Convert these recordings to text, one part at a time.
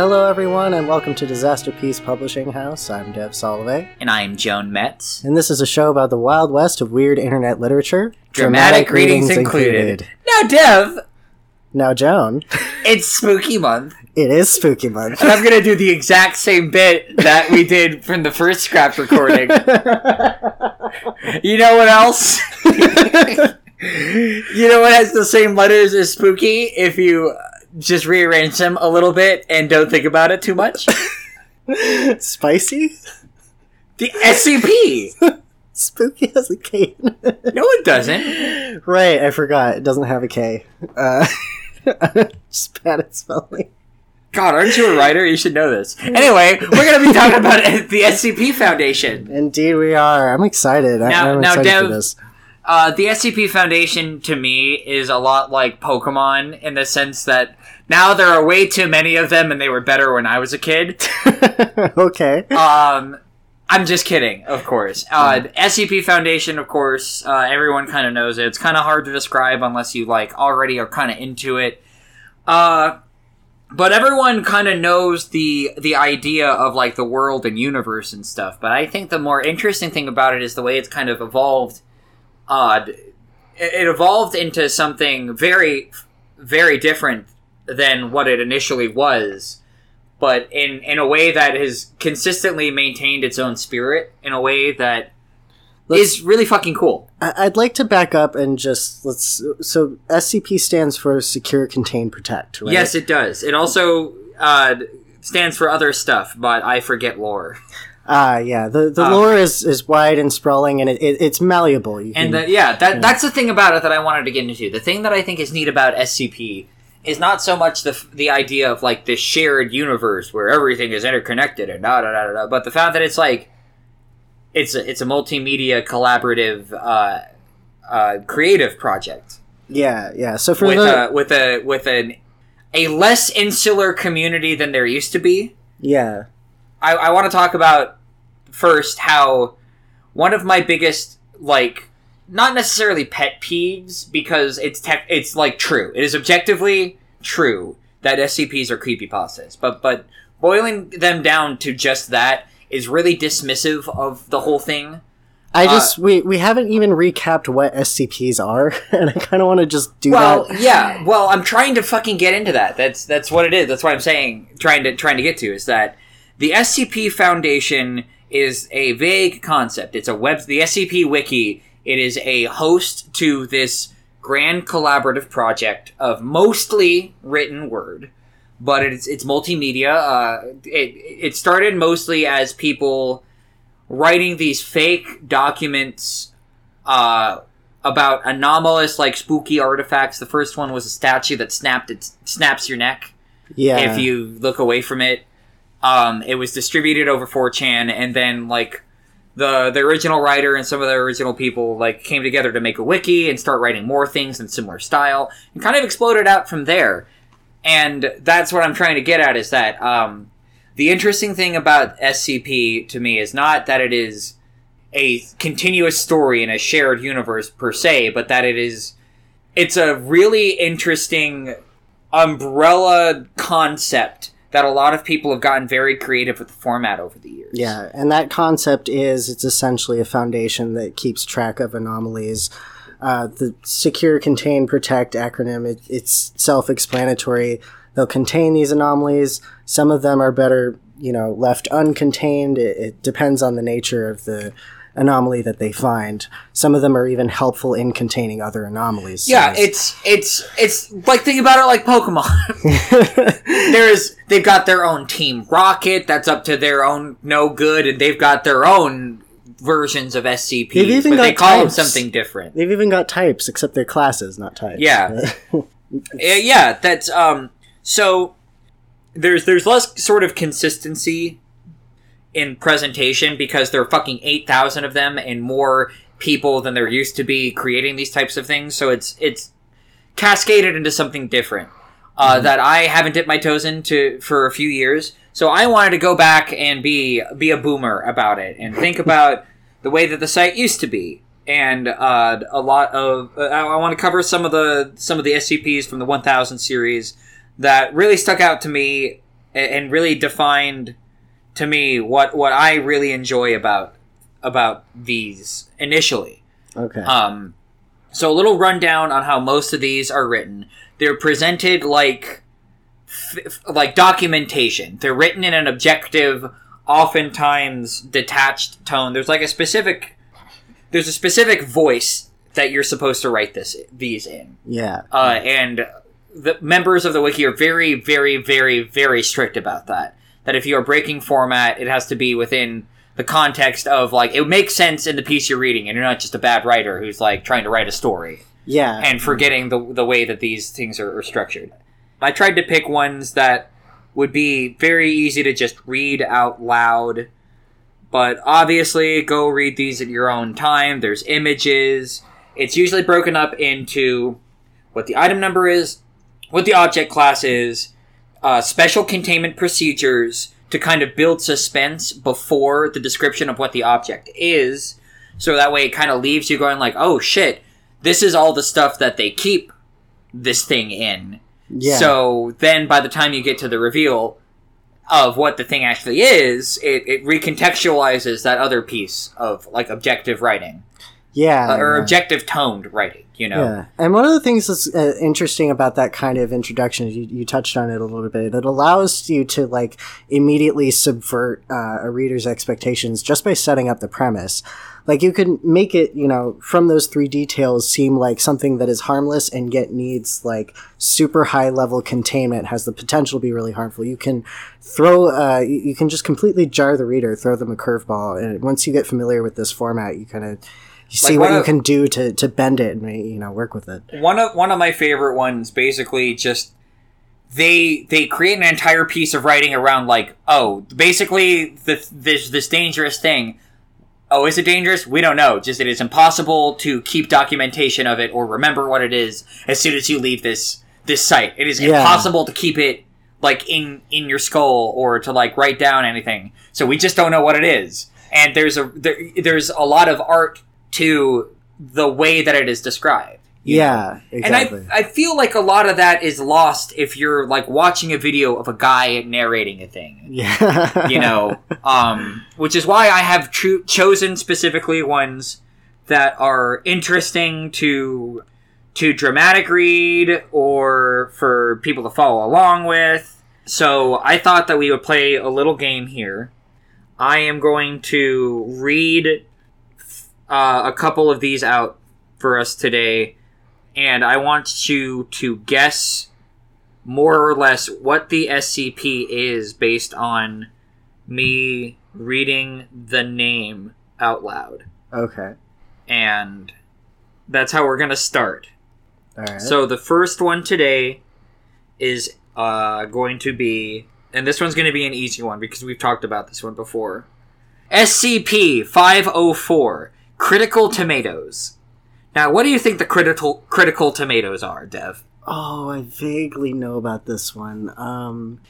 Hello, everyone, and welcome to Disaster Peace Publishing House. I'm Dev Solovey, And I am Joan Metz. and this is a show about the wild west of weird internet literature. Dramatic, readings, included. Now, Dev, Now, Joan, it's spooky month. it is spooky month. And I'm going to do the exact same bit that we did from the first scrap recording. you know what else? you know what has the same letters as spooky if you just rearrange them a little bit and don't think about it too much? Spicy? The SCP! Spooky has a K. No, it doesn't. right, I forgot. It doesn't have a K. Uh, just bad at spelling. God, aren't you a writer? You should know this. Anyway, we're going to be talking about the SCP Foundation. Indeed, we are. I'm excited. Now- I'm now, excited for this. Uh, the SCP Foundation to me is a lot like Pokemon in the sense that now there are way too many of them, and they were better when I was a kid. okay. Um, I'm just kidding, of course. Uh, SCP Foundation, of course, uh, everyone kind of knows it. It's kind of hard to describe unless you like already are kind of into it. Uh, but everyone kind of knows the the idea of like the world and universe and stuff. But I think the more interesting thing about it is the way it's kind of evolved. Uh, it it evolved into something very, very different than what it initially was but in in a way that has consistently maintained its own spirit in a way that is Let's- really fucking cool. I'd like to back up and just let's. So SCP stands for Secure, Contain, Protect. Right? Yes, it does. It also uh, stands for other stuff, but I forget lore. Ah, yeah. The the Ah. lore is, is wide and sprawling, and it, it, it's malleable. You And the, yeah, that that's the thing about it that I wanted to get into. The thing that I think is neat about SCP is not so much the the idea of like this shared universe where everything is interconnected and da da da da, but the fact that it's like it's a, it's a multimedia collaborative uh, uh, creative project. yeah, yeah. So for with the a with a with an a less insular community than there used to be. yeah, I, I want to talk about first how one of my biggest like not necessarily pet peeves because it's tech it's like true. It is objectively true that SCPs are creepypastas, but but boiling them down to just that is really dismissive of the whole thing. I uh, just we we haven't even recapped what SCPs are, and I kind of want to just do Well, that. yeah. Well, I'm trying to fucking get into that. That's that's what it is. That's what I'm saying. Trying to trying to get to is that the SCP Foundation is a vague concept. It's a web. The SCP Wiki. It is a host to this grand collaborative project of mostly written word, but it's it's multimedia. Uh, it it started mostly as people writing these fake documents uh, about anomalous, like spooky artifacts. The first one was a statue that snapped it snaps your neck Yeah, if you look away from it. Um, it was distributed over 4chan, and then like the the original writer and some of the original people like came together to make a wiki and start writing more things in similar style, and kind of exploded out from there. And that's what I'm trying to get at is that um, the interesting thing about SCP to me is not that it is a continuous story in a shared universe per se, but that it is it's a really interesting umbrella concept that a lot of people have gotten very creative with the format over the years. yeah, and that concept is it's essentially a foundation that keeps track of anomalies. Uh, the Secure, Contain, Protect acronym it, it's self-explanatory. They'll contain these anomalies. Some of them are better, you know, left uncontained. It, it depends on the nature of the anomaly that they find. Some of them are even helpful in containing other anomalies. Yeah, it's- it's it's it's like think about it like Pokemon. There's they've got their own Team Rocket that's up to their own no good, and they've got their own versions of SCP. They've even but they got call types. them something different. They've even got types, except they're classes, not types. Yeah. Yeah, that's um. So there's there's less sort of consistency in presentation because there are fucking eight thousand of them and more people than there used to be creating these types of things. So it's it's cascaded into something different uh, that I haven't dipped my toes into for a few years. So I wanted to go back and be be a boomer about it and think about the way that the site used to be and uh, a lot of uh, I, want to cover some of the some of the SCPs from the 1000 series that really stuck out to me and really defined to me what what I really enjoy about about these initially. Okay. Um, so a little rundown on how most of these are written. They're presented like f- like documentation. They're written in an objective, oftentimes detached tone. There's like a specific there's a specific voice that you're supposed to write this these in. yeah. Uh, and the members of the wiki are very, very, very, very strict about that. That if you are breaking format, it has to be within the context of like it makes sense in the piece you're reading, and you're not just a bad writer who's like trying to write a story yeah. and forgetting the the way that these things are, are structured. I tried to pick ones that would be very easy to just read out loud, but obviously go read these at your own time. There's images. It's usually broken up into what the item number is, what the object class is, uh, special containment procedures to kind of build suspense before the description of what the object is. So that way it kind of leaves you going like, oh shit, this is all the stuff that they keep this thing in. yeah. So then by the time you get to the reveal of what the thing actually is, it, it recontextualizes that other piece of like objective writing yeah. uh, or yeah. objective toned writing, you know? Yeah, and one of the things that's uh, interesting about that kind of introduction, you, you touched on it a little bit. It allows you to like immediately subvert uh, a reader's expectations just by setting up the premise. Like you can make it, you know, from those three details seem like something that is harmless and yet needs like super high level containment, has the potential to be really harmful. You can throw, uh, you can just completely jar the reader, throw them a curveball, and once you get familiar with this format, you kind of see Like what you of- can do to, to bend it and you know work with it. one of one of my favorite ones basically just they they create an entire piece of writing around like oh basically the, this this dangerous thing. Oh is it dangerous? We don't know. Just it is impossible to keep documentation of it or remember what it is as soon as you leave this this site. It is Yeah. impossible to keep it like in in your skull or to like write down anything. So we just don't know what it is. And there's a there, there's a lot of art to the way that it is described? Yeah, exactly. and I, I feel like a lot of that is lost if you're like watching a video of a guy narrating a thing. Yeah, you know um, which is why i have cho- chosen specifically ones that are interesting to to dramatic read or for people to follow along with. So i thought that we would play a little game here. I am going to read uh, a couple of these out for us today and i want you to guess more or less what the SCP is based on me reading the name out loud. okay. And that's how we're going to start. All right. So the first one today is uh, going to be, and this one's going to be an easy one because we've talked about this one before. SCP 504 Critical Tomatoes. Now, what do you think the critical critical tomatoes are, Dev? oh, I vaguely know about this one. Um,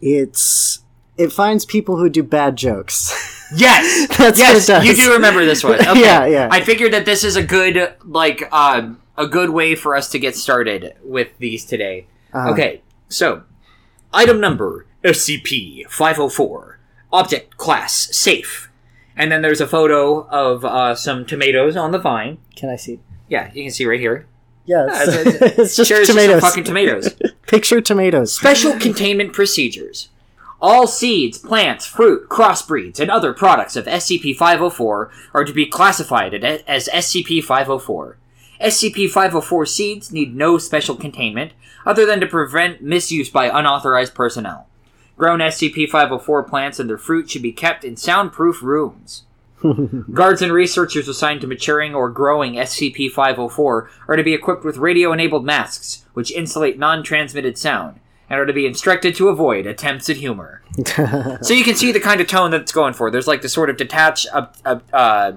it's it finds people who do bad jokes. Yes, That's yes, you do remember this one. Okay. Yeah, yeah. I figured that this is a good, like, uh, a good way for us to get started with these today. Uh, Okay, so item number SCP five hundred four, object class safe, and then there's a photo of uh, some tomatoes on the vine. Can I see? Yeah, you can see right here. Yeah, it's, it's- it's- it's just Sure, it's just some tomatoes. fucking tomatoes. Picture tomatoes. Special containment procedures. All seeds, plants, fruit, crossbreeds, and other products of SCP-504 are to be classified at- as SCP-504. SCP-504 seeds need no special containment other than to prevent misuse by unauthorized personnel. Grown SCP-504 plants and their fruit should be kept in soundproof rooms. Guards and researchers assigned to maturing or growing SCP-504 are to be equipped with radio-enabled masks, which insulate non-transmitted sound, and are to be instructed to avoid attempts at humor. so you can see the kind of tone that it's going for. There's like this sort of detached, uh, uh,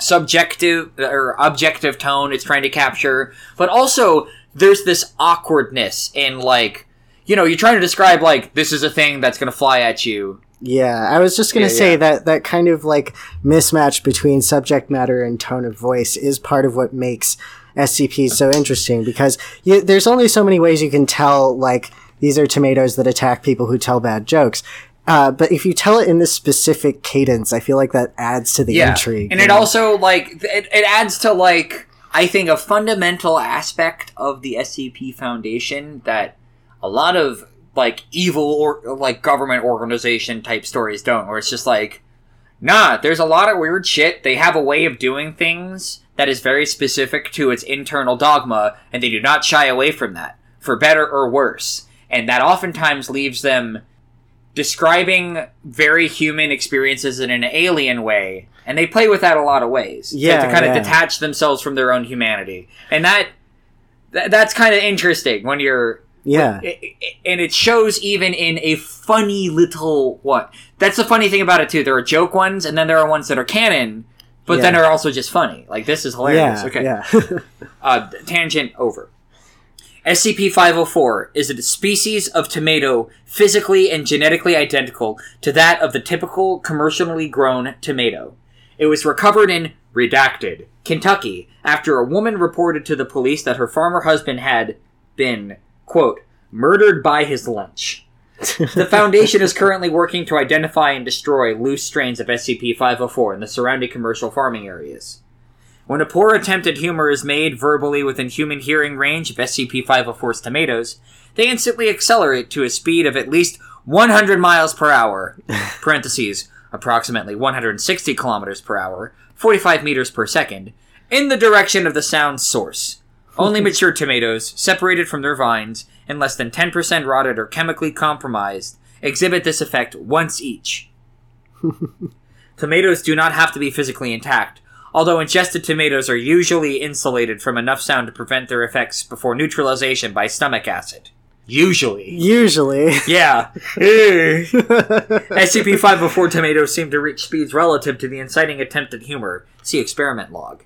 subjective or objective tone it's trying to capture, but also there's this awkwardness in like, you know, you're trying to describe like this is a thing that's going to fly at you. Yeah, I was just gonna Yeah, say yeah. that that kind of like mismatch between subject matter and tone of voice is part of what makes SCP so interesting because you, there's only so many ways you can tell like these are tomatoes that attack people who tell bad jokes. Uh, but if you tell it in this specific cadence, I feel like that adds to the yeah, intrigue. and it know? also like it, it adds to like I think a fundamental aspect of the SCP Foundation that a lot of like evil or like government organization type stories don't, where it's just like, nah, there's a lot of weird shit. They have a way of doing things that is very specific to its internal dogma, and they do not shy away from that, for better or worse. And that oftentimes leaves them describing very human experiences in an alien way, and they play with that a lot of ways. to- Yeah, to, kind yeah. of detach themselves from their own humanity, and that, that that's kind of interesting when you're yeah, and it shows even in a funny little what. That's the funny thing about it too. There are joke ones, and then there are ones that are canon, but then are also just funny. Like this is hilarious. yeah, okay, yeah. uh, tangent over. SCP-504 is a species of tomato physically and genetically identical to that of the typical commercially grown tomato. It was recovered in Redacted, Kentucky, after a woman reported to the police that her farmer husband had been, quote, murdered by his lunch. the Foundation is currently working to identify and destroy loose strains of SCP-504 in the surrounding commercial farming areas. When a poor attempt at humor is made verbally within human hearing range of SCP-504's tomatoes, they instantly accelerate to a speed of at least 100 miles per hour, parentheses, approximately 160 kilometers per hour, 45 meters per second, in the direction of the sound's source. Only mature tomatoes, separated from their vines, and less than 10% rotted or chemically compromised, exhibit this effect once each. Tomatoes do not have to be physically intact, although ingested tomatoes are usually insulated from enough sound to prevent their effects before neutralization by stomach acid. Usually. Usually. Yeah. SCP 504 tomatoes seem to reach speeds relative to the inciting attempt at humor. See experiment log.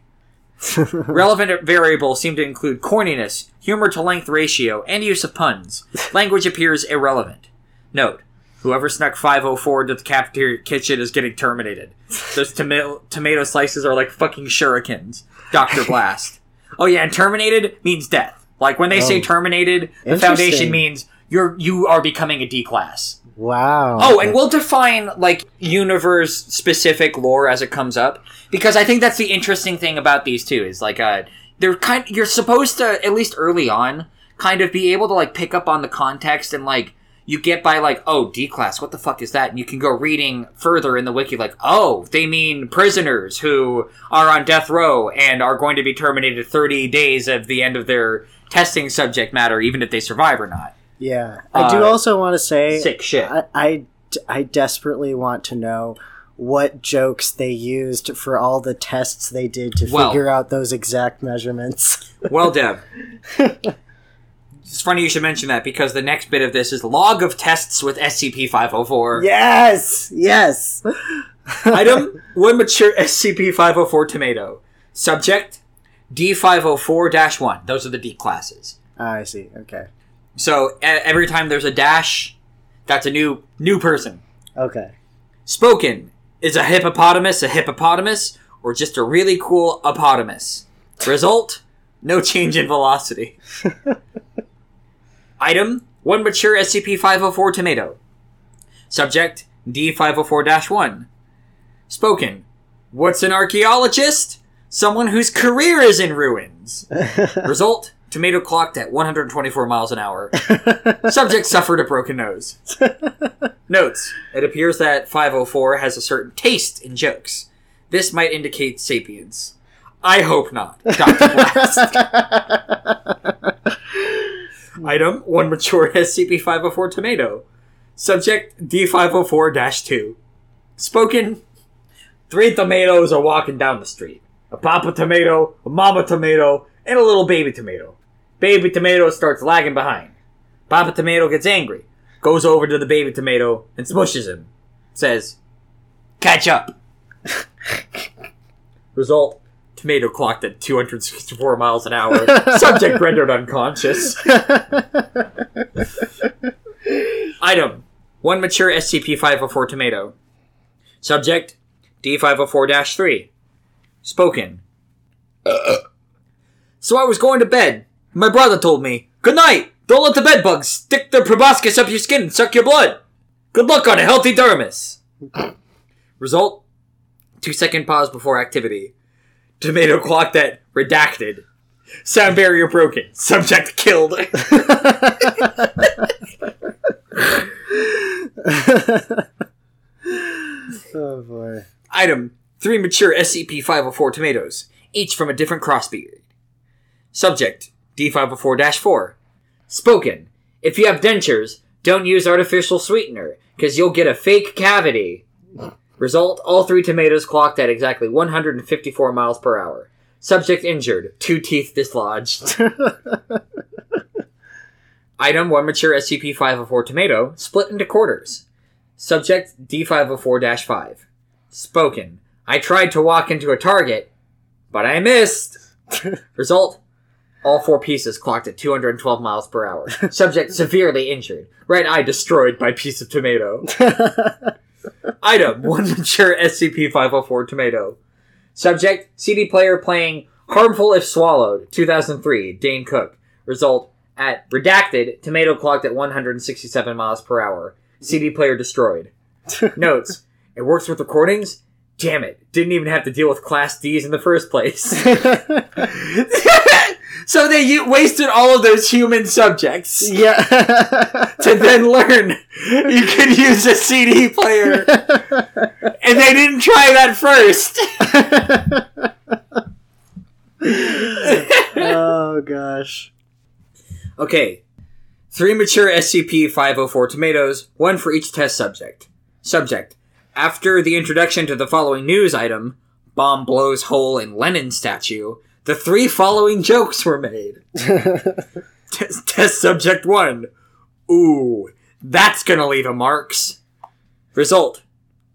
Relevant variables seem to include corniness, humor to length ratio, and use of puns. Language appears irrelevant. Note: Whoever snuck 504 into the cafeteria kitchen is getting terminated. Those tomato tomato slices are like fucking shurikens. Doctor Blast. Oh yeah, and terminated means death. Like when they say Oh. terminated, the foundation means you're you are becoming a D class. Wow. Oh, and we'll define like universe specific lore as it comes up because I think that's the interesting thing about these two is like uh they're kind you're supposed to at least early on kind of be able to like pick up on the context and like you get by like oh D class what the fuck is that and you can go reading further in the wiki like oh they mean prisoners who are on death row and are going to be terminated 30 days of the end of their testing subject matter even if they survive or not Yeah. I do Uh, also want to say sick shit I, I, I desperately want to know what jokes they used for all the tests they did to Well- figure out those exact measurements. Well, Dev. it's funny you should mention that because the next bit of this is log of tests with SCP-504. yes! Yes! Item: one mature SCP-504 tomato. Subject: D504-1. Those are the D classes. Ah, I see. Okay. So every time there's a dash, that's a new new person. Okay. Spoken: is a hippopotamus a hippopotamus or just a really cool opotamus? Result: no change in velocity. Item: one mature SCP-504 tomato. Subject: D504-1. Spoken: What's an archaeologist? Someone whose career is in ruins. Result: tomato clocked at 124 miles an hour. Subject suffered a broken nose. Notes: It appears that 504 has a certain taste in jokes. This might indicate sapience. I hope not, Dr. Blast. Item: One mature SCP-504 tomato. Subject: D504-2. Spoken: Three tomatoes are walking down the street. A papa tomato, a mama tomato, and a little baby tomato. Baby tomato starts lagging behind. Papa tomato gets angry, goes over to the baby tomato and smushes him. Says, "Catch up." Result: Tomato clocked at 264 miles an hour. Subject rendered unconscious. Item: One mature SCP-504 tomato. Subject: D504-3. Spoken. so I was going to bed. My brother told me, "Good night, Don't let the bed bugs stick their proboscis up your skin and suck your blood. Good luck on a healthy dermis. Result: two second pause before activity. Tomato clock that redacted. Sound barrier broken. Subject killed. oh boy. Item: three mature SCP-504 tomatoes, each from a different crossbreed. Subject: D504-4. Spoken: If you have dentures, don't use artificial sweetener, because you'll get a fake cavity. Result: All three tomatoes clocked at exactly 154 miles per hour. Subject injured, two teeth dislodged. Item: One mature SCP-504 tomato, split into quarters. Subject D504-5. Spoken. I tried to walk into a target, but I missed. Result: All four pieces clocked at 212 miles per hour. Subject severely injured. Right eye destroyed by piece of tomato. Item: One mature SCP-504 tomato. Subject: CD player playing Harmful If Swallowed, 2003, Dane Cook. Result: At redacted, tomato clocked at 167 miles per hour. CD player destroyed. Notes: It works with recordings. Damn it! Didn't even have to deal with Class D's in the first place. So they wasted all of those human subjects yeah. to then learn you could use a CD player, and they didn't try that first. oh gosh. Okay. Three mature SCP 504 tomatoes, one for each test subject. Subject. After the introduction to the following news item, bomb blows hole in Lenin statue, the three following jokes were made. test, test subject one. Ooh, that's gonna leave a marks. Result.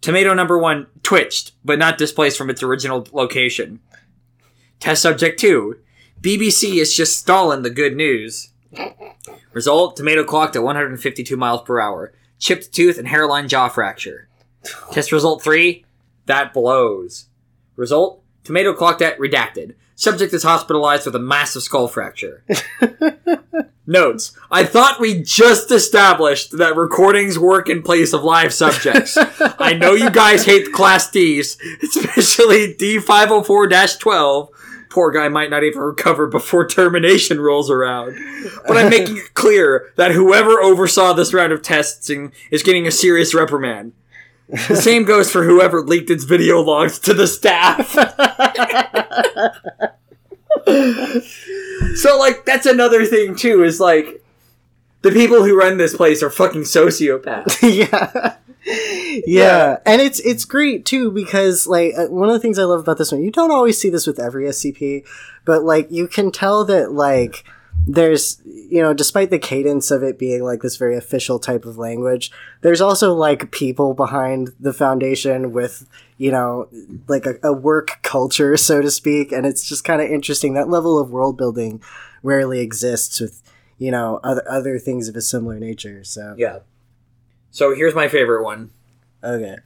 Tomato number one twitched, but not displaced from its original location. Test subject two. BBC is just stalling the good news. Result: tomato clocked at 152 miles per hour, chipped tooth and hairline jaw fracture. Test result three: that blows. Result: tomato clocked at redacted. Subject is hospitalized with a massive skull fracture. Notes: I thought we just established that recordings work in place of live subjects. I know you guys hate Class Ds, especially D504-12. Poor guy might not even recover before termination rolls around. But I'm making it clear that whoever oversaw this round of testing is getting a serious reprimand. The same goes for whoever leaked its video logs to the staff. so, like, that's another thing, too, is like, the people who run this place are fucking sociopaths. yeah. yeah. And it's it's great too because like uh, one of the things I love about this one, you don't always see this with every SCP, but like you can tell that like there's you know despite the cadence of it being like this very official type of language there's also like people behind the foundation with you know like a, a work culture so to speak and it's just kind of interesting that level of world building rarely exists with you know other other things of a similar nature so Yeah. So here's my favorite one. okay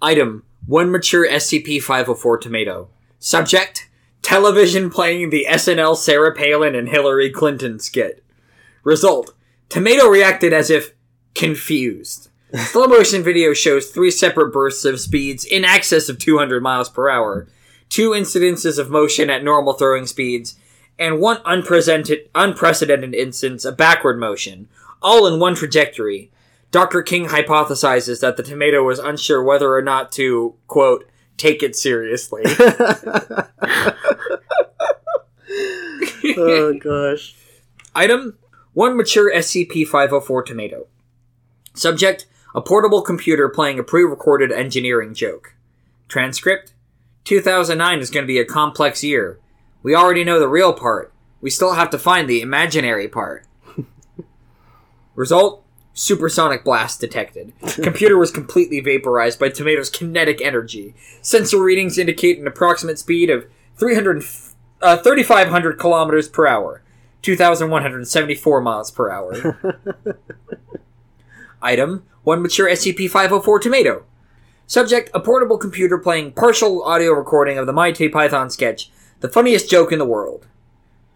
Item: One mature SCP-504 tomato. Subject: Television playing the SNL Sarah Palin and Hillary Clinton skit. Result: Tomato reacted as if confused. Slow motion video shows three separate bursts of speeds in excess of 200 miles per hour, two incidences of motion at normal throwing speeds, and one unprecedented, unprecedented instance of backward motion, all in one trajectory. Dr. King hypothesizes that the tomato was unsure whether or not to, quote, take it seriously. oh gosh Item One mature SCP 504 tomato. Subject A portable computer playing a pre recorded engineering joke. Transcript 2009 is going to be a complex year. We already know the real part. We still have to find the imaginary part. Result Supersonic blast detected. Computer was completely vaporized by Tomato's kinetic energy. Sensor readings indicate an approximate speed of 300, uh, 3,500 kilometers per hour, 2,174 miles per hour. Item: One mature SCP-504 tomato. Subject: A portable computer playing partial audio recording of the Monty Python sketch, "The Funniest Joke in the World."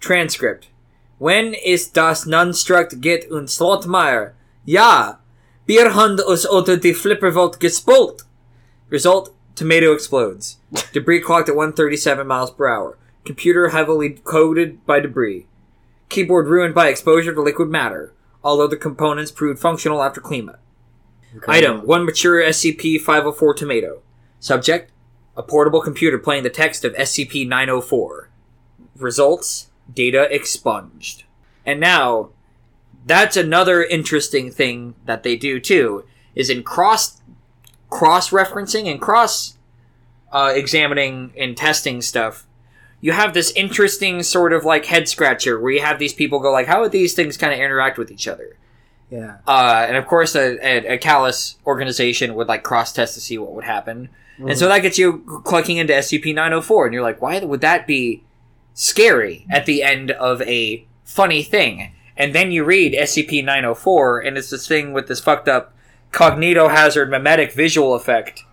Transcript: When ist das Nunstruct get und Slotmeyer? Ja, haben uns unter die Flippervolt gespult. Result, tomato explodes. Debris clocked at 137 miles per hour. Computer heavily coated by debris. Keyboard ruined by exposure to liquid matter, although the components proved functional after cleanup. Item, one mature SCP-504 tomato. Subject, a portable computer playing the text of SCP-904. Results, data expunged. And now, that's another interesting thing that they do too, is in cross cross-referencing and cross uh, examining and testing stuff, you have this interesting sort of like head scratcher where you have these people go like, how would these things kind of interact with each other? Yeah. Uh, and of course, a, a, a callous organization would like cross test to see what would happen. And so that gets you clicking into SCP 904, and you're like, why would that be scary at the end of a funny thing? And then you read SCP 904, and it's this thing with this fucked up cognitohazard memetic visual effect.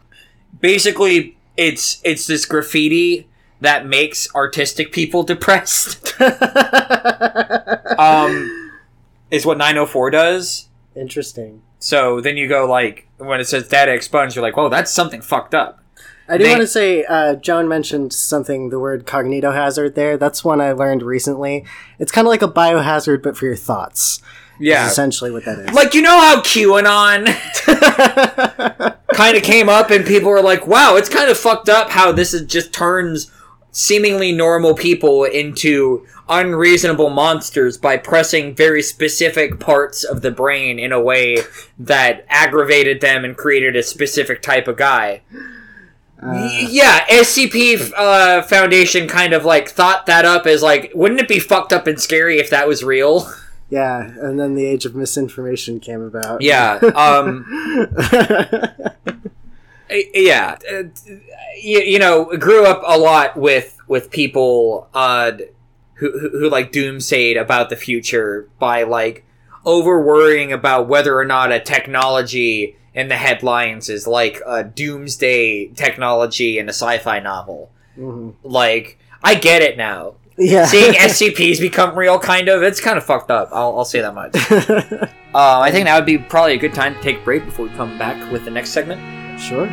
Basically, it's it's this graffiti that makes artistic people depressed. um, is what 904 does. Interesting. So then you go like when it says data expunged, you're like, "Whoa, that's something fucked up." I do They- want to say, uh, Joan mentioned something, the word cognitohazard there. That's one I learned recently. It's kind of like a biohazard, but for your thoughts. Yeah, essentially what that is. like you know how QAnon kind of came up, and people were like, "Wow, it's kind of fucked up how this is just turns seemingly normal people into unreasonable monsters by pressing very specific parts of the brain in a way that aggravated them and created a specific type of guy." Y- yeah, SCP uh, Foundation kind of like thought that up as like, wouldn't it be fucked up and scary if that was real? yeah, and then the age of misinformation came about. Yeah. Um, yeah. Uh, you, you know, grew up a lot with with people uh, who, who who like doomsayed about the future by like over worrying about whether or not a technology in the headlines is like a doomsday technology in a sci-fi novel. Mhm. Like, I get it now. Yeah. Seeing SCPs become real, kind of, it's kind of fucked up. I'll, I'll say that much. Uh, I think that would be probably a good time to take a break before we come back with the next segment. sure.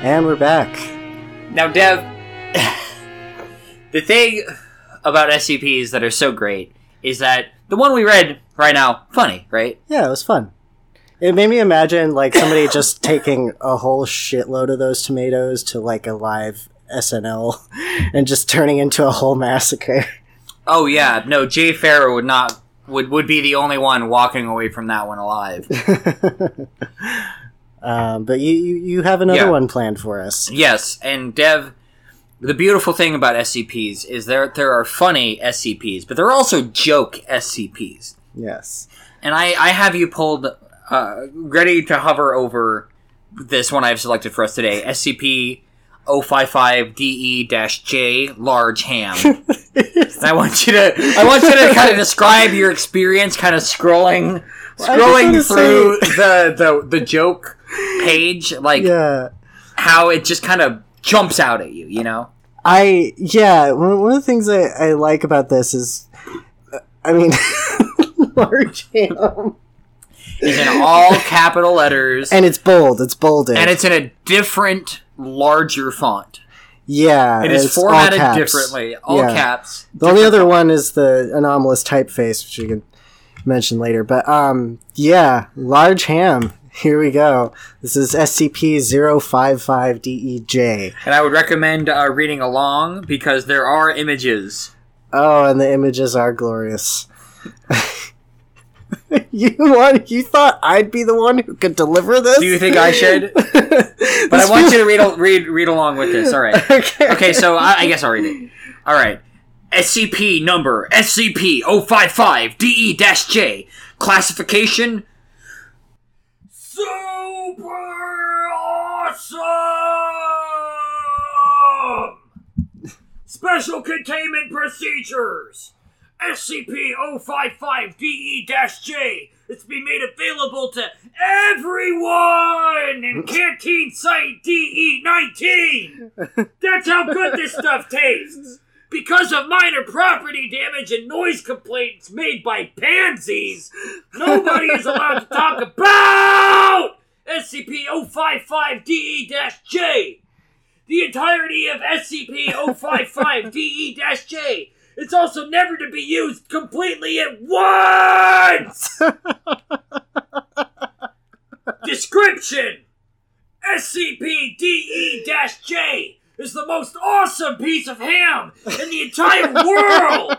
And we're back. Now, Dev, the thing about SCPs that are so great is that the one we read right now, funny, right? Yeah, it was fun. It made me imagine like somebody just taking a whole shitload of those tomatoes to like a live SNL and just turning into a whole massacre. Oh yeah, no, Jay Pharoah would not would would be the only one walking away from that one alive. um, but you, you you have another Yeah. one planned for us. Yes, and Dev, the beautiful thing about SCPs is there there are funny SCPs, but there are also joke SCPs. Yes. And I, I have you pulled, uh, ready to hover over this one I've selected for us today SCP 055DE-J, large ham. I want you to, I want you to kind of describe your experience, kind of scrolling, scrolling through the, the, the joke page, like Yeah. how it just kind of jumps out at you, you know? I yeah. One, of the things I, I like about this is, I mean, large ham, is in all capital letters, and it's bold. It's bolded. and it's in a different, larger font. yeah. It is it's all formatted caps. differently, all Yeah. caps. The only other one is the anomalous typeface, which you can mention later. But um, yeah, large ham. Here we go. This is SCP-055-DEJ. And I would recommend uh, reading along because there are images. Oh, and the images are glorious. you want? You thought I'd be the one who could deliver this? Do you think I should? But I want you to read read read along with this. All right. okay. Okay, so I, I guess I'll read it. All right. SCP number SCP 055-DE-J. Classification Super Awesome! Special containment procedures. SCP-055-DE-J. It's been made available to everyone in Canteen Site DE-19. That's how good this stuff tastes. Because of minor property damage and noise complaints made by pansies, nobody is allowed to talk about SCP-055-DE-J. The entirety of SCP-055-DE-J is also never to be used completely at once! Description! SCP-DE-J is the most awesome piece of ham in the entire world!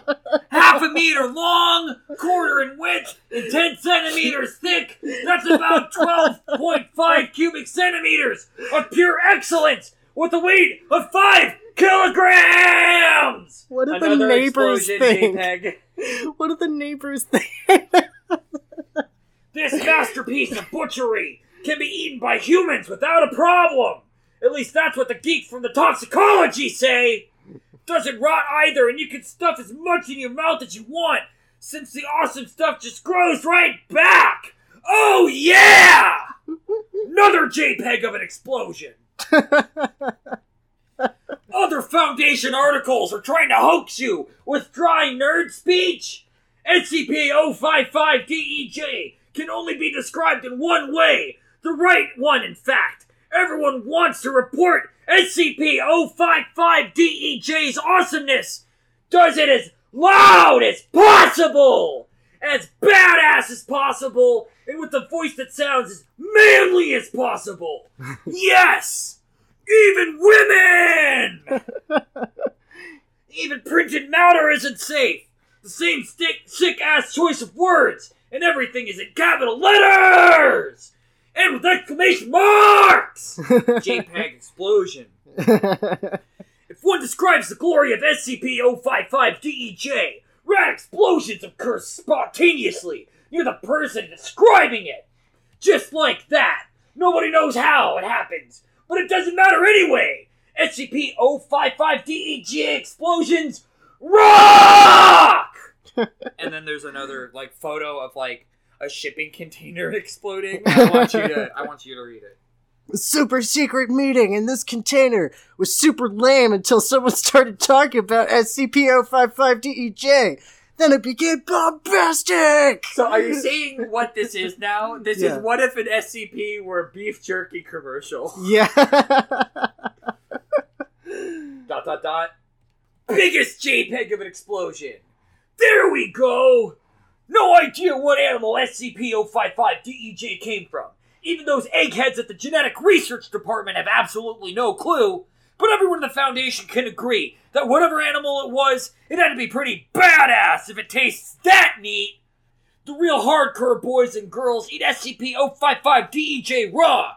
Half a meter long, quarter in width, and 10 centimeters thick. That's about 12.5 cubic centimeters of pure excellence with a weight of 5 kilograms! What do the neighbors explosion think? JPEG. What do the neighbors think? This masterpiece of butchery can be eaten by humans without a problem. At least that's what the geeks from the toxicology say. Doesn't rot either, and you can stuff as much in your mouth as you want, since the awesome stuff just grows right back. Oh yeah! Another JPEG of an explosion. Other Foundation articles are trying to hoax you with dry nerd speech. SCP-055-DEJ E can only be described in one way. The right one, in fact. Everyone wants to report SCP-055-DEJ's E awesomeness. Does it as loud as possible. As badass as possible. And with a voice that sounds as manly as possible. yes! Even women! Even printed matter isn't safe. The same sick ass choice of words, and everything is in capital letters! And with exclamation marks! JPEG explosion. If one describes the glory of SCP-055-DEJ, rad explosions occur spontaneously near the person describing it. Just like that. Nobody knows how it happens, but it doesn't matter anyway. SCP-055-DEJ E explosions rock! and then there's another like photo of like a shipping container exploding. I want you to I want you to read it. Super secret meeting in this container was super lame until someone started talking about SCP-055-DEJ. E Then it became bombastic! So are you seeing what this is now? This Yeah. is what if an SCP were a beef jerky commercial. Yeah. Dot dot dot. Biggest JPEG of an explosion. There we go. No idea what animal SCP-055-DEJ E came from. Even those eggheads at the genetic research department have absolutely no clue. But everyone in the Foundation can agree that whatever animal it was, it had to be pretty badass if it tastes that neat. The real hardcore boys and girls eat SCP-055-DEJ E raw.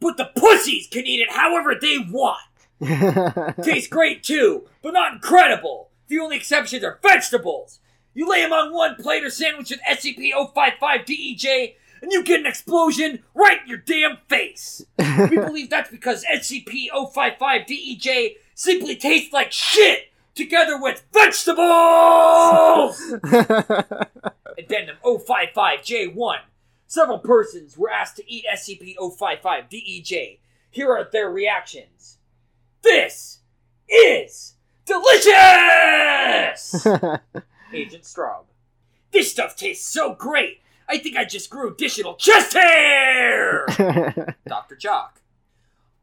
But the pussies can eat it however they want. Tastes great too, but not incredible. The only exceptions are vegetables. You lay them on one plate or sandwich with SCP-055-DEJ, E and you get an explosion right in your damn face. we believe that's because SCP-055-DEJ E simply tastes like shit together with vegetables. Addendum 055J1. Several persons were asked to eat SCP-055-DEJ. E Here are their reactions. This is delicious! Agent Straub. This stuff tastes so great! I think I just grew additional chest hair! Dr. Jock.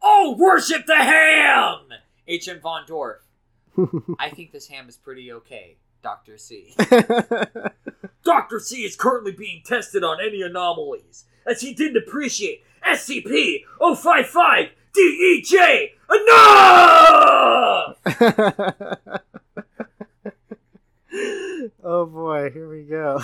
Oh, worship the ham! Agent Von Dorf. I think this ham is pretty okay. Dr. C. Dr. C is currently being tested on any anomalies, as he didn't appreciate SCP 055 DEJ enough! oh boy, here we go.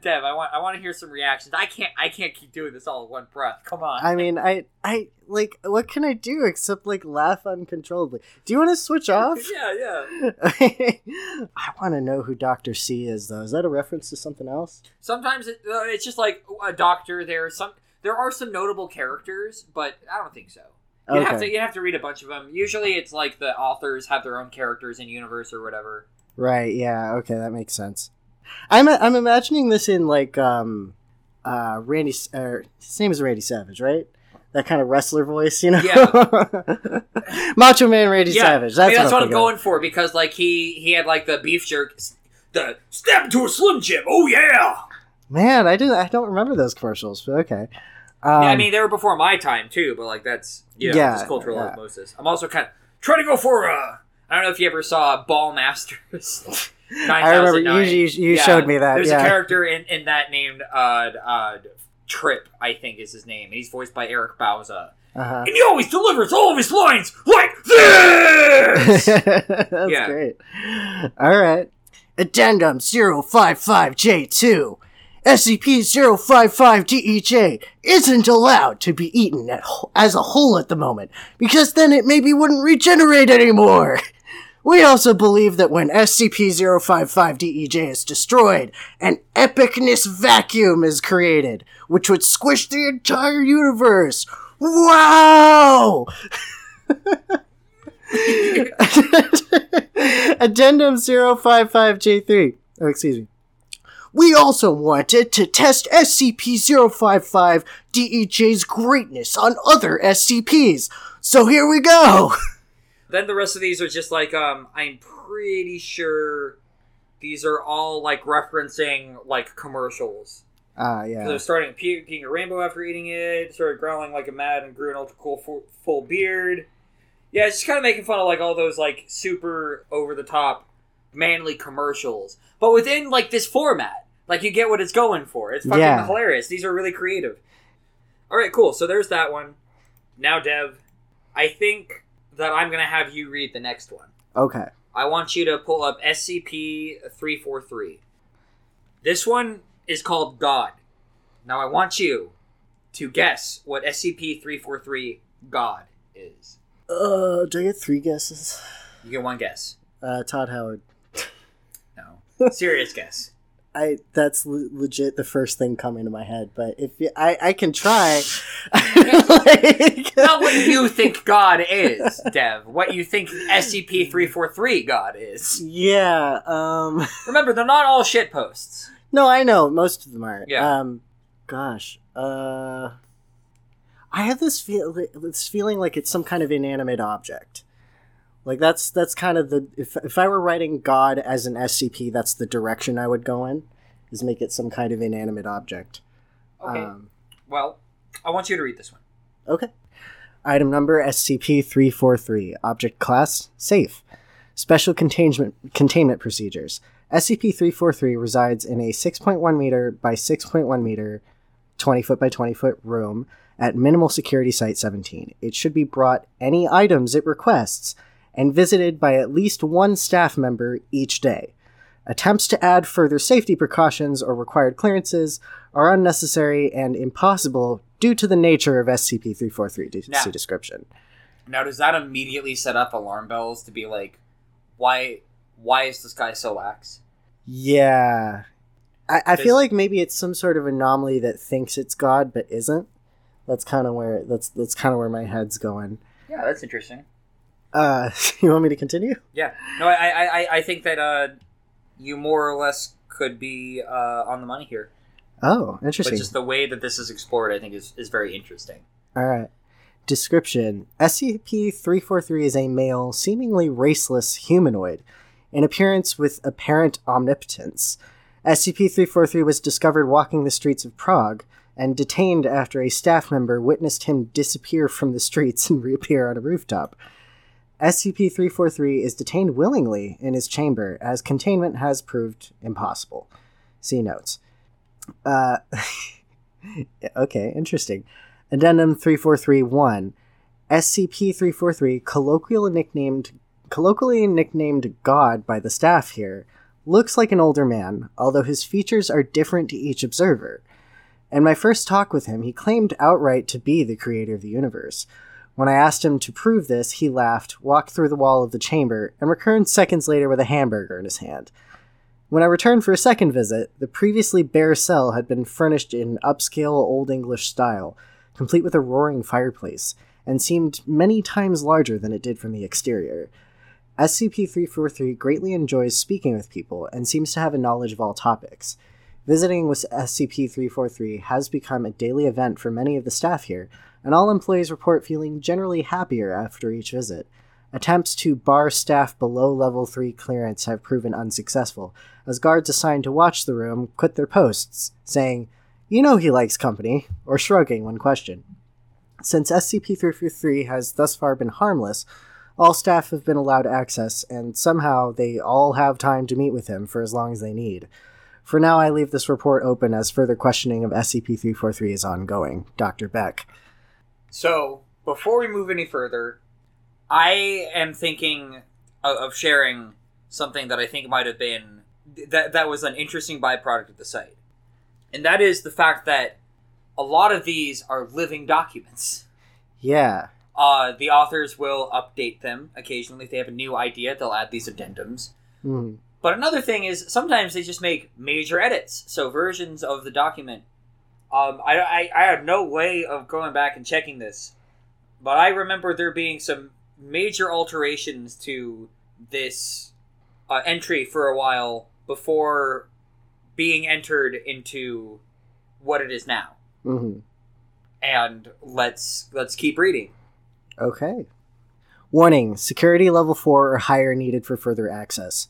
Dev, I want I want to hear some reactions. I can't I can't keep doing this all in one breath. Come on. I mean, I, I like, what can I do except like laugh uncontrollably? Do you want to switch off? yeah, yeah. I want to know who Doctor C is, though. Is that a reference to something else? Sometimes it, uh, it's just like a doctor. There are some there are some notable characters, but I don't think so. You have to you have to read a bunch of them. Usually, it's like the authors have their own characters in universe or whatever. Right. Yeah. Okay, that makes sense. I'm I'm imagining this in like um, uh, Randy. Uh, his name is Randy Savage, right? That kind of wrestler voice, you know. Yeah. Macho Man Randy yeah, Savage. I mean, That's, that's what I'm going for because like he he had like the beef jerk, the step to a slim jim. Oh yeah. Man, I didn't. I don't remember those commercials. But okay. Um, yeah, I mean they were before my time too, but like that's you know, Yeah, cultural yeah. osmosis. I'm also kind of trying to go for uh I don't know if you ever saw Ball Masters. I remember you. You, you Yeah, showed me that. There's yeah. a character in, in that named uh, uh, Trip, I think is his name. And he's voiced by Eric Bauza. Uh-huh. And he always delivers all of his lines like this! That's Yeah. great. All right. Addendum 055J2. SCP-055-DEJ isn't allowed to be eaten at, wh- as a whole at the moment, because then it maybe wouldn't regenerate anymore. We also believe that when SCP-055-DEJ E is destroyed, an epicness vacuum is created, which would squish the entire universe. Wow! Addendum 055J3. Oh, excuse me. We also wanted to test SCP-055 DEJ's greatness on other SCPs. So here we go. then the rest of these are just like, um, I'm pretty sure these are all like referencing like commercials. Ah, So yeah. they're starting puking a rainbow after eating it, started growling like a mad and grew an ultra cool full, full beard. Yeah, it's just kind of making fun of like all those like super over the top manly commercials, but within like this format. Like you get what it's going for. It's fucking Yeah. hilarious. These are really creative. All right, cool. So there's that one. Now, Dev, I think that I'm gonna have you read the next one. Okay. I want you to pull up SCP 343. This one is called God. Now I want you to guess what SCP 343 God is. Uh, do I get three guesses? You get one guess. Uh, Todd Howard. No. Serious guess. I that's le- legit the first thing coming to my head, but if you, I I can try. Like- Not what you think God is, Dev. What you think SCP 343 God is. Yeah. Um. Remember, they're not all shit posts. No, I know most of them are. Yeah. Um. Gosh. Uh. I have this feel this feeling like it's some kind of inanimate object. Like that's that's kind of the if if I were writing God as an SCP, that's the direction I would go in, is make it some kind of inanimate object. Okay. Um, well, I want you to read this one. Okay. Item number SCP 343. Object class Safe. Special containment, containment procedures. SCP 343 resides in a 6.1 meter by 6.1 meter, 20 foot by 20 foot room at Minimal Security Site 17. It should be brought any items it requests and visited by at least one staff member each day. Attempts to add further safety precautions or required clearances are unnecessary and impossible due to the nature of SCP 343 to Now- description. Now, does that immediately set up alarm bells to be like, why, why is this guy so lax? Yeah. I, I feel like maybe it's some sort of anomaly that thinks it's God but isn't. That's kind of where that's that's kind of where my head's going. Yeah, that's interesting. Uh, you want me to continue? Yeah, no, I, I, I, think that uh, you more or less could be uh, on the money here, Oh, but interesting. just the way that this is explored, I think, is, is very interesting. All right. Description SCP 343 is a male, seemingly raceless humanoid, in appearance with apparent omnipotence. SCP 343 was discovered walking the streets of Prague and detained after a staff member witnessed him disappear from the streets and reappear on a rooftop. SCP 343 is detained willingly in his chamber, as containment has proved impossible. See notes. Uh, okay, interesting. Addendum 3431. SCP-343, colloquially nicknamed colloquially nicknamed God by the staff here, looks like an older man, although his features are different to each observer. In my first talk with him, he claimed outright to be the creator of the universe. When I asked him to prove this, he laughed, walked through the wall of the chamber, and returned seconds later with a hamburger in his hand. When I returned for a second visit, the previously bare cell had been furnished in upscale Old English style, complete with a roaring fireplace, and seemed many times larger than it did from the exterior. SCP 343 greatly enjoys speaking with people and seems to have a knowledge of all topics. Visiting with SCP 343 has become a daily event for many of the staff here, and all employees report feeling generally happier after each visit. Attempts to bar staff below level 3 clearance have proven unsuccessful, as guards assigned to watch the room quit their posts, saying, You know he likes company, or shrugging when questioned. Since SCP 343 has thus far been harmless, all staff have been allowed access, and somehow they all have time to meet with him for as long as they need. For now, I leave this report open as further questioning of SCP 343 is ongoing. Dr. Beck. So, before we move any further, I am thinking of, sharing something that I think might have been that that was an interesting byproduct of the site, and that is the fact that a lot of these are living documents. Yeah. Uh, the authors will update them occasionally if they have a new idea. They'll add these addendums. Mhm. But another thing is sometimes they just make major edits, so versions of the document. Um, I, I, I have no way of going back and checking this, but I remember there being some major alterations to this uh, entry for a while before being entered into what it is now. Mhm. And let's let's keep reading. Okay. Warning Security level 4 or higher needed for further access.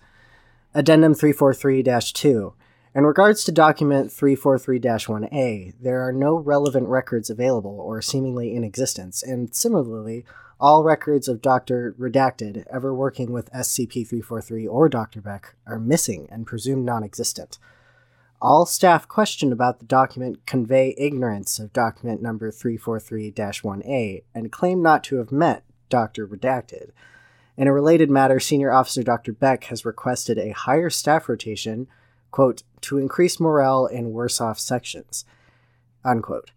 Addendum 343 2. In regards to document 343 1A, there are no relevant records available or seemingly in existence, and similarly, all records of Dr. Redacted ever working with SCP 343 or Dr. Beck are missing and presumed non existent. All staff questioned about the document convey ignorance of document number 343 1A and claim not to have met Dr. Redacted. In a related matter, Senior Officer Dr. Beck has requested a higher staff rotation, quote, to increase morale in worse off sections, unquote.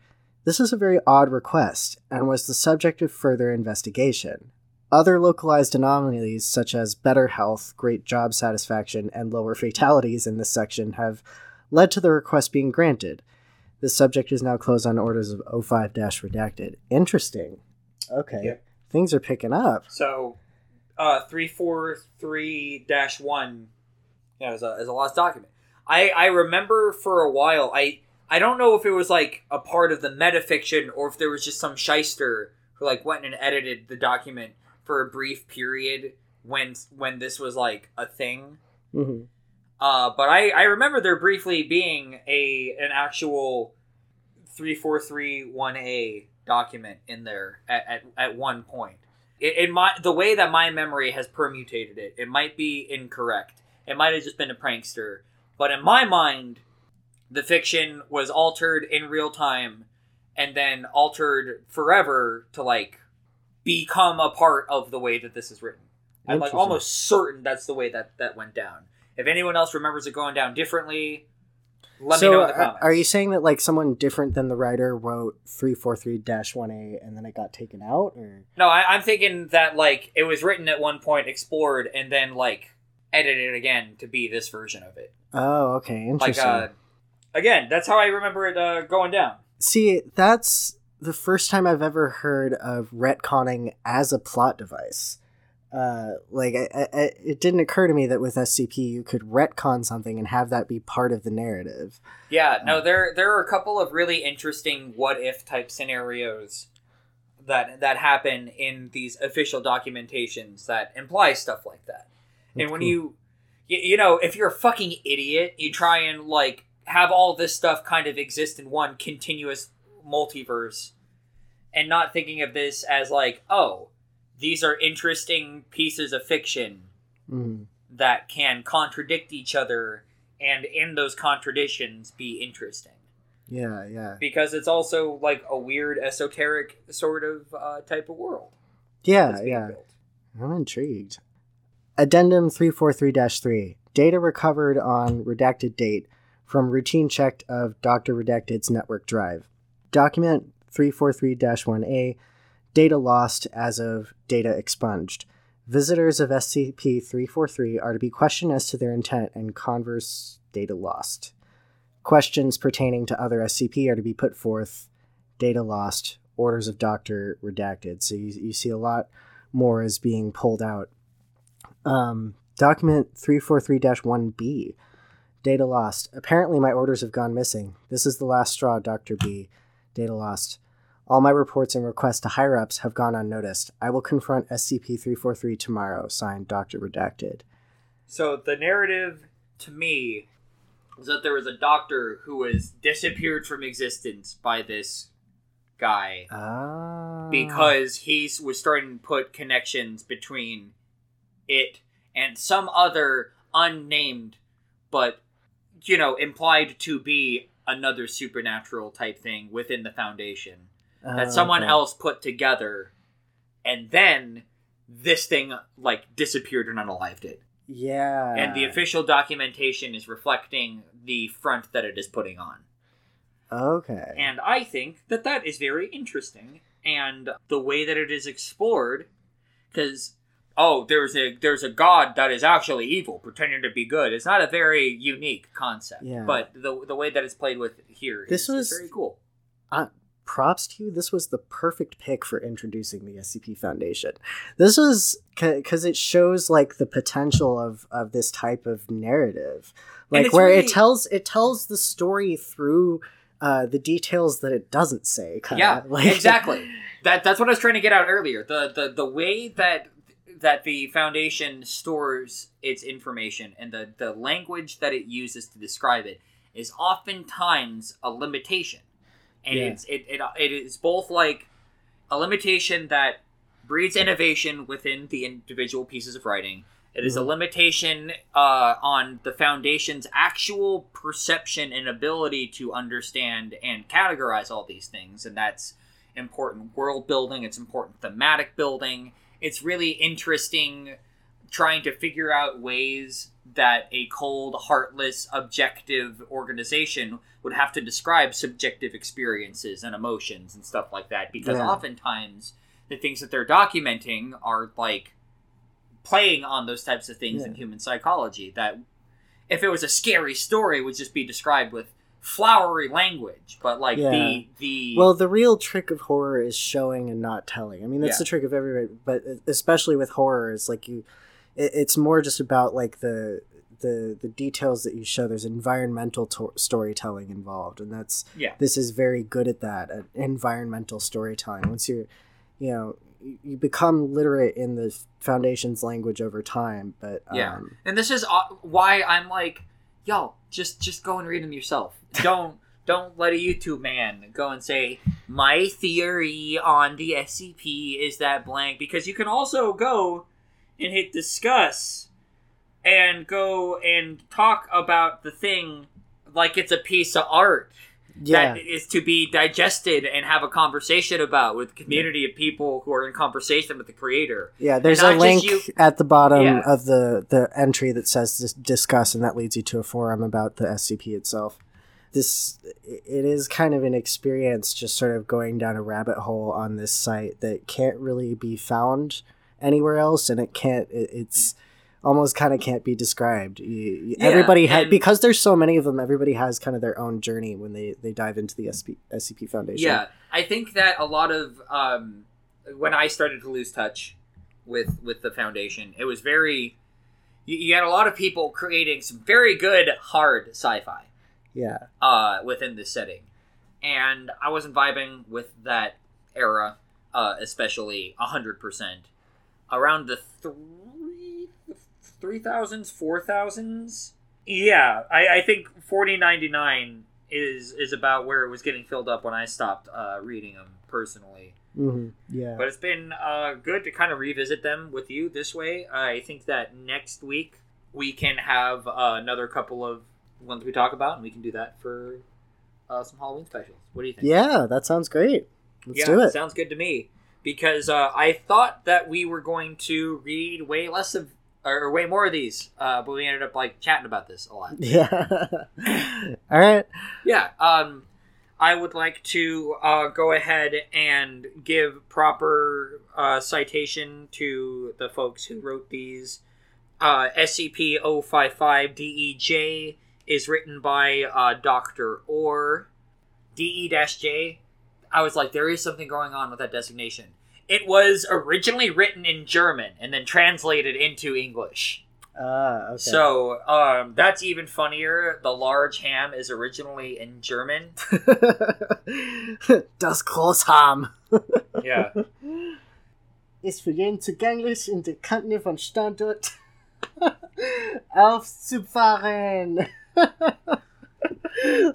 This is a very odd request and was the subject of further investigation. Other localized anomalies, such as better health, great job satisfaction, and lower fatalities in this section, have led to the request being granted. This subject is now closed on orders of O5 redacted. Interesting. Okay. Yep. Things are picking up. So, uh, three four three dash one, yeah, is a is a lost document. I I remember for a while. I I don't know if it was like a part of the metafiction or if there was just some shyster who like went and edited the document for a brief period when when this was like a thing. hmm Uh, but I, I remember there briefly being a an actual three four three one A document in there at, at, at one point. It, it might the way that my memory has permutated it, it might be incorrect. It might have just been a prankster. But in my mind, the fiction was altered in real time and then altered forever to like become a part of the way that this is written. I'm like almost certain that's the way that that went down. If anyone else remembers it going down differently, let so, me know in the uh, comments. are you saying that like someone different than the writer wrote 343-1A and then it got taken out or No, I, I'm thinking that like it was written at one point, explored, and then like edited again to be this version of it. Oh, okay. Like Interesting. uh, again, that's how I remember it uh, going down. See, that's the first time I've ever heard of retconning as a plot device. Uh, like, I, I, it didn't occur to me that with SCP you could retcon something and have that be part of the narrative. Yeah, no, there there are a couple of really interesting what if type scenarios that that happen in these official documentations that imply stuff like that. And when Cool. you, you you know, if you're a fucking idiot, you try and like have all this stuff kind of exist in one continuous multiverse and not thinking of this as like, oh, these are interesting pieces of fiction Mhm. that can contradict each other and in those contradictions be interesting Yeah, yeah. because it's also like a weird esoteric sort of uh, type of world Yeah, yeah. built. I'm intrigued. Addendum 343 3 Data recovered on redacted date from routine check of Dr. Redacted's network drive. Document 343 1A Data lost as of data expunged. Visitors of SCP 343 are to be questioned as to their intent and converse data lost. Questions pertaining to other SCP are to be put forth. Data lost. Orders of Doctor redacted. So you, you see a lot more is being pulled out. Um, document 343 1B. Data lost. Apparently, my orders have gone missing. This is the last straw, Dr. B. Data lost. All my reports and requests to higher ups have gone unnoticed. I will confront SCP 343 tomorrow. Signed, Dr. Redacted. So the narrative to me was that there was a doctor who was disappeared from existence by this guy Ah. because he was starting to put connections between it and some other unnamed but you know implied to be another supernatural type thing within the foundation that Ah, someone okay. else put together and then this thing like disappeared and unalived it Yeah. and the official documentation is reflecting the front that it is putting on Okay. and I think that that is very interesting, and the way that it is explored, because oh, there's a there's a god that is actually evil, pretending to be good. It's not a very unique concept, Yeah. but the the way that it's played with here This is, is was- very cool. Props to you. This was the perfect pick for introducing the SCP Foundation. This was because it shows like the potential of of this type of narrative, like where really- it tells it tells the story through uh, the details that it doesn't say. Kinda. Yeah, like, exactly. That that's what I was trying to get out earlier. The the the way that that the foundation stores its information and the the language that it uses to describe it is oftentimes a limitation, and Yeah. it's it, it it is both like a limitation that breeds innovation within the individual pieces of writing. It is a Mhm. limitation uh, on the foundation's actual perception and ability to understand and categorize all these things, and that's important world building. It's important thematic building. It's really interesting trying to figure out ways that a cold, heartless, objective organization would have to describe subjective experiences and emotions and stuff like that. Because Yeah. oftentimes the things that they're documenting are like playing on those types of things in human psychology. That if it was a scary story, would just be described with flowery language, but like Yeah. the the Well, the real trick of horror is showing and not telling. I mean, that's Yeah. the trick of every, but especially with horror, it's like you, it, it's more just about like the the the details that you show. There's environmental to- storytelling involved, and that's Yeah. This is very good at that, at environmental storytelling. Once you're, you know, you- become literate in the foundation's language over time. But Yeah. um, And this is uh, why I'm like, yo, just just go and read them yourself. Don't don't let a YouTube man go and say my theory on the SCP is that blank because you can also go and hit discuss and go and talk about the thing like it's a piece of art yeah, that is to be digested and have a conversation about with community of people who are in conversation with the creator. Yeah, there's a link you- at the bottom Yeah. of the the entry that says dis- discuss, and that leads you to a forum about the SCP itself. This it is kind of an experience, just sort of going down a rabbit hole on this site that can't really be found anywhere else, and it can't. It, it's almost kind of can't be described. You, Yeah, everybody had because there's so many of them. Everybody has kind of their own journey when they they dive into the SP, SCP Foundation. Yeah, I think that a lot of um, when I started to lose touch with with the foundation, it was very. You, you had a lot of people creating some very good hard sci-fi yeah, uh, within this setting, and I wasn't vibing with that era, uh, especially hundred percent. Around the three three thousands, four thousands. Yeah, I, I think forty ninety nine is is about where it was getting filled up when I stopped uh, reading them personally. hmm yeah. But it's been uh, good to kind of revisit them with you this way. I think that next week we can have uh, another couple of ones we talk about, and we can do that for uh, some Halloween specials. What do you think? Yeah, that sounds great. Let's yeah, do it. sounds good to me. Because uh, I thought that we were going to read way less of, or way more of these, uh, but we ended up like chatting about this a lot. Yeah. All right. Yeah. Um, I would like to uh, go ahead and give proper uh, citation to the folks who wrote these. Uh, SCP 055 DEJ is written by uh, Dr. Orr. DE J, I was like, there is something going on with that designation. It was originally written in German and then translated into English. Ah, okay. So um, that's even funnier. The large ham is originally in German. das Großham Yeah. ist für jeden zugänglich in der Kante von Standort aufzufahren.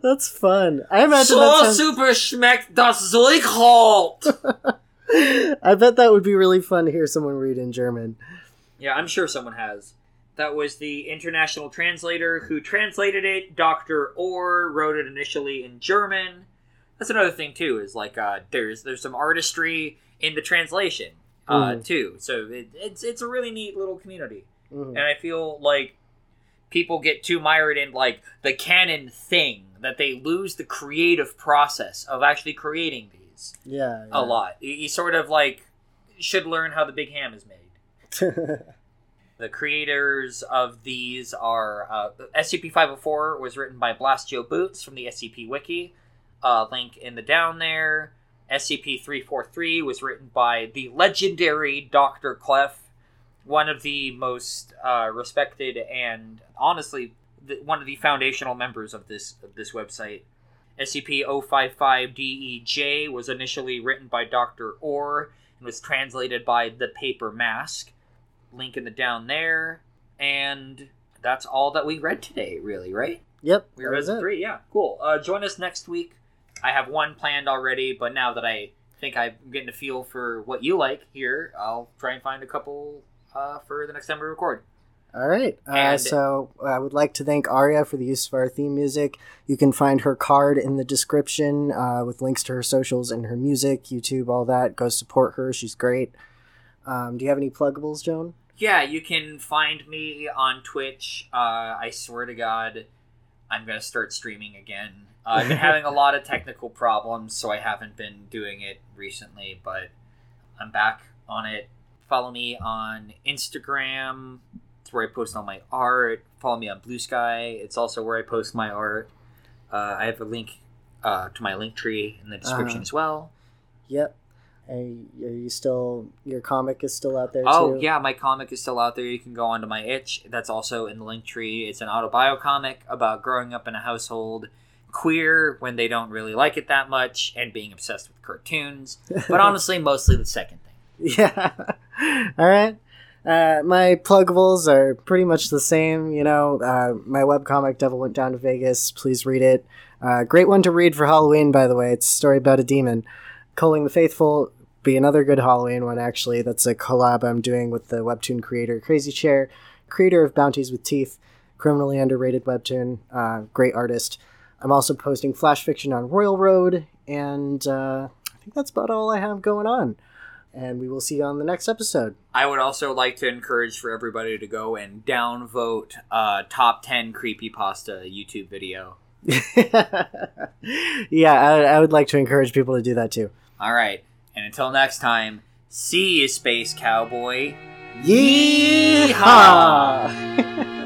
That's fun. I imagine that so super schmeckt das Zeug halt. I bet that would be really fun to hear someone read in German. Yeah, I'm sure someone has. That was the international translator who translated it. Dr. Orr wrote it initially in German. That's another thing too. Is like uh, there's there's some artistry in the translation uh, Mm. too. So it, it's it's a really neat little community, Mhm. and I feel like people get too mired in like the canon thing that they lose the creative process of actually creating these Yeah, a lot. You sort of like should learn how the big ham is made. The creators of these are uh, SCP-504 was written by Blast Joe Boots from the SCP Wiki. Uh, link in the down there. SCP-343 was written by the legendary Dr. Clef, one of the most uh, respected and honestly one of the foundational members of this of this website. SCP-055-DEJ E was initially written by Dr. Orr and was translated by The Paper Mask. Link in the down there. And that's all that we read today really right? Yep, we read it. three yeah cool. Uh, join us next week. I have one planned already but now that i think i'm getting a feel for what you like here i'll try and find a couple uh, for the next time we record All right. Uh, so I would like to thank Aria for the use of our theme music. You can find her carrd in the description uh, with links to her socials and her music, YouTube, all that. Go support her. She's great. Um, do you have any pluggables, Joan? yeah you can find me on twitch uh, i swear to god i'm gonna start streaming again uh, i've been having a lot of technical problems so i haven't been doing it recently but i'm back on it follow me on instagram it's where i post all my art follow me on Bluesky it's also where i post my art uh, i have a link uh, to my Linktree in the description Uh-huh. as well Yep. Are you, are you still your comic is still out there Oh too? yeah, my comic is still out there. You can go onto my itch. That's also in the Linktree. It's an autobio comic about growing up in a household queer when they don't really like it that much and being obsessed with cartoons. But honestly, mostly the second thing. Yeah. All right. Uh, my pluggables are pretty much the same. You know, uh, my webcomic Devil Went Down to Vegas. Please read it. Uh, great one to read for Halloween, by the way. It's a story about a demon. Culling the Faithful be another good Halloween one, actually. That's a collab I'm doing with the webtoon creator Crazy Chair, creator of Bounties with Teeth, criminally underrated webtoon, uh, great artist. I'm also posting flash fiction on Royal Road, and uh, I think that's about all I have going on and we will see you on the next episode. I would also like to encourage for everybody to go and downvote uh, top 10 creepypasta YouTube video. yeah, I, I would like to encourage people to do that too. All right. And until next time, see you, Space Cowboy. Yeehaw!